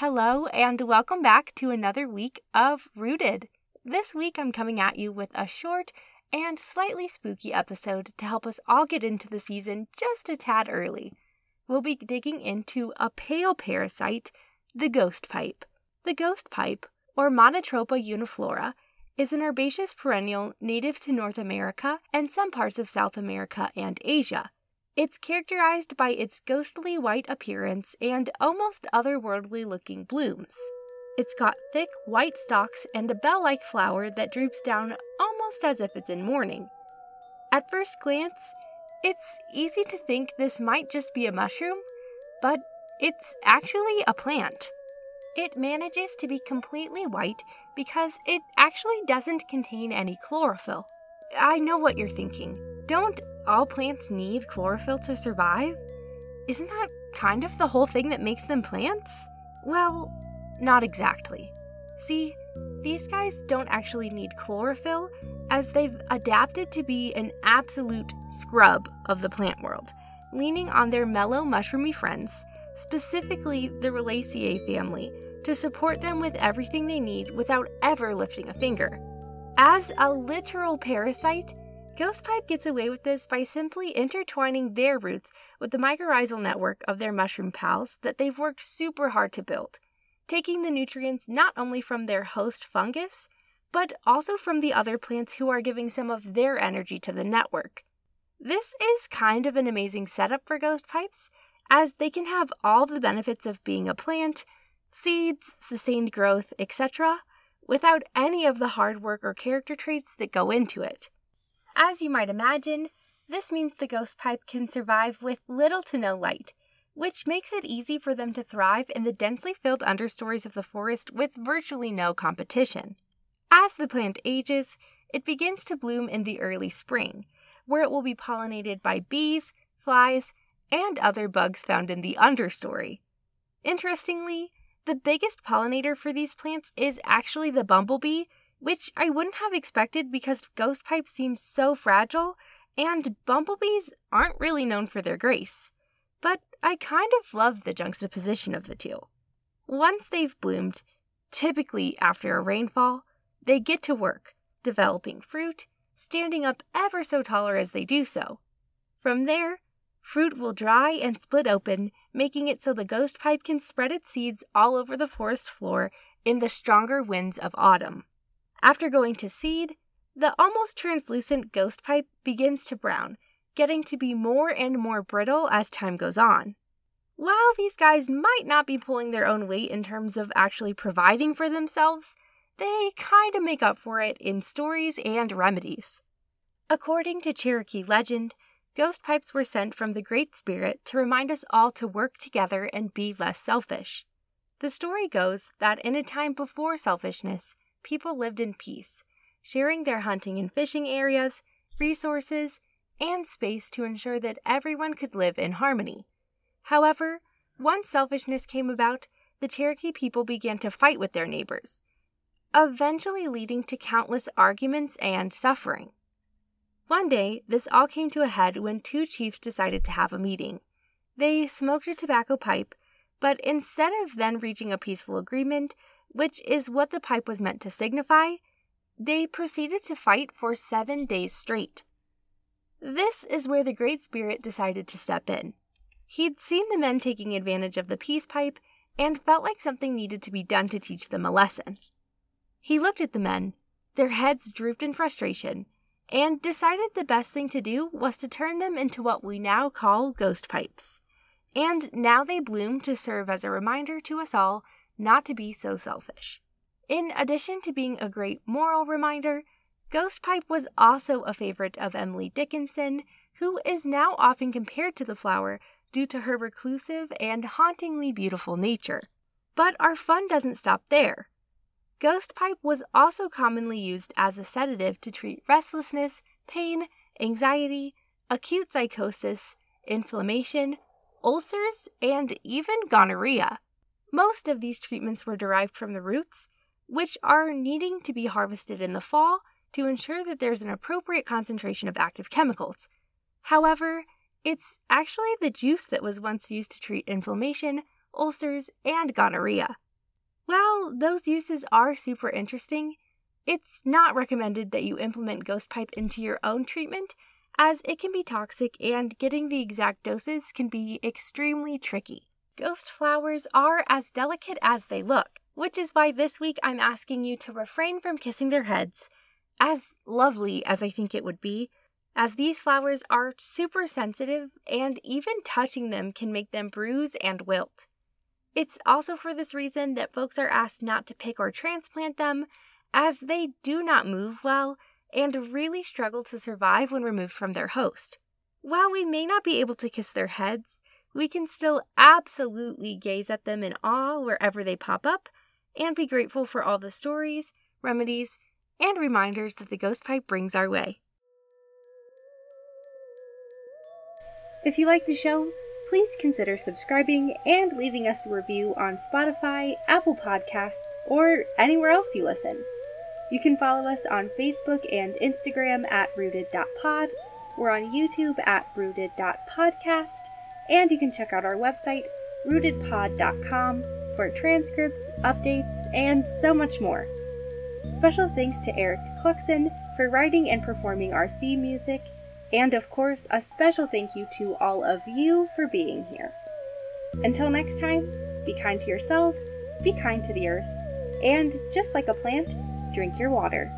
Hello, and welcome back to another week of Rooted. This week, I'm coming at you with a short and slightly spooky episode to help us all get into the season just a tad early. We'll be digging into a pale parasite, the ghost pipe. The ghost pipe, or Monotropa uniflora, is an herbaceous perennial native to North America and some parts of South America and Asia. It's characterized by its ghostly white appearance and almost otherworldly looking blooms. It's got thick white stalks and a bell like flower that droops down almost as if it's in mourning. At first glance, it's easy to think this might just be a mushroom, but it's actually a plant. It manages to be completely white because it actually doesn't contain any chlorophyll. I know what you're thinking. Don't all plants need chlorophyll to survive? Isn't that kind of the whole thing that makes them plants? Well, not exactly. See, these guys don't actually need chlorophyll, as they've adapted to be an absolute scrub of the plant world, leaning on their mellow mushroomy friends, specifically the Russulaceae family, to support them with everything they need without ever lifting a finger. As a literal parasite, Ghostpipe gets away with this by simply intertwining their roots with the mycorrhizal network of their mushroom pals that they've worked super hard to build, taking the nutrients not only from their host fungus, but also from the other plants who are giving some of their energy to the network. This is kind of an amazing setup for ghost pipes, as they can have all the benefits of being a plant, seeds, sustained growth, etc., without any of the hard work or character traits that go into it. As you might imagine, this means the ghost pipe can survive with little to no light, which makes it easy for them to thrive in the densely filled understories of the forest with virtually no competition. As the plant ages, it begins to bloom in the early spring, where it will be pollinated by bees, flies, and other bugs found in the understory. Interestingly, the biggest pollinator for these plants is actually the bumblebee, which I wouldn't have expected because ghost pipes seem so fragile and bumblebees aren't really known for their grace. But I kind of love the juxtaposition of the two. Once they've bloomed, typically after a rainfall, they get to work, developing fruit, standing up ever so taller as they do so. From there, fruit will dry and split open, making it so the ghost pipe can spread its seeds all over the forest floor in the stronger winds of autumn. After going to seed, the almost translucent ghost pipe begins to brown, getting to be more and more brittle as time goes on. While these guys might not be pulling their own weight in terms of actually providing for themselves, they kind of make up for it in stories and remedies. According to Cherokee legend, ghost pipes were sent from the Great Spirit to remind us all to work together and be less selfish. The story goes that in a time before selfishness, people lived in peace, sharing their hunting and fishing areas, resources, and space to ensure that everyone could live in harmony. However, once selfishness came about, the Cherokee people began to fight with their neighbors, eventually leading to countless arguments and suffering. One day, this all came to a head when two chiefs decided to have a meeting. They smoked a tobacco pipe, but instead of then reaching a peaceful agreement, which is what the pipe was meant to signify, they proceeded to fight for seven days straight. This is where the Great Spirit decided to step in. He'd seen the men taking advantage of the peace pipe and felt like something needed to be done to teach them a lesson. He looked at the men, their heads drooped in frustration, and decided the best thing to do was to turn them into what we now call ghost pipes. And now they bloom to serve as a reminder to us all not to be so selfish. In addition to being a great moral reminder, Ghost Pipe was also a favorite of Emily Dickinson, who is now often compared to the flower due to her reclusive and hauntingly beautiful nature. But our fun doesn't stop there. Ghost pipe was also commonly used as a sedative to treat restlessness, pain, anxiety, acute psychosis, inflammation, ulcers, and even gonorrhea. Most of these treatments were derived from the roots, which are needing to be harvested in the fall to ensure that there's an appropriate concentration of active chemicals. However, it's actually the juice that was once used to treat inflammation, ulcers, and gonorrhea. While those uses are super interesting, it's not recommended that you implement ghost pipe into your own treatment as it can be toxic and getting the exact doses can be extremely tricky. Ghost flowers are as delicate as they look, which is why this week I'm asking you to refrain from kissing their heads, as lovely as I think it would be, as these flowers are super sensitive and even touching them can make them bruise and wilt. It's also for this reason that folks are asked not to pick or transplant them, as they do not move well and really struggle to survive when removed from their host. While we may not be able to kiss their heads, we can still absolutely gaze at them in awe wherever they pop up and be grateful for all the stories, remedies, and reminders that the ghost pipe brings our way. If you like the show, please consider subscribing and leaving us a review on Spotify, Apple Podcasts, or anywhere else you listen. You can follow us on Facebook and Instagram at rooted.pod. We're on YouTube at rooted.podcast. And you can check out our website, rootedpod.com, for transcripts, updates, and so much more. Special thanks to Eric Cluxon for writing and performing our theme music, and of course, a special thank you to all of you for being here. Until next time, be kind to yourselves, be kind to the earth, and just like a plant, drink your water.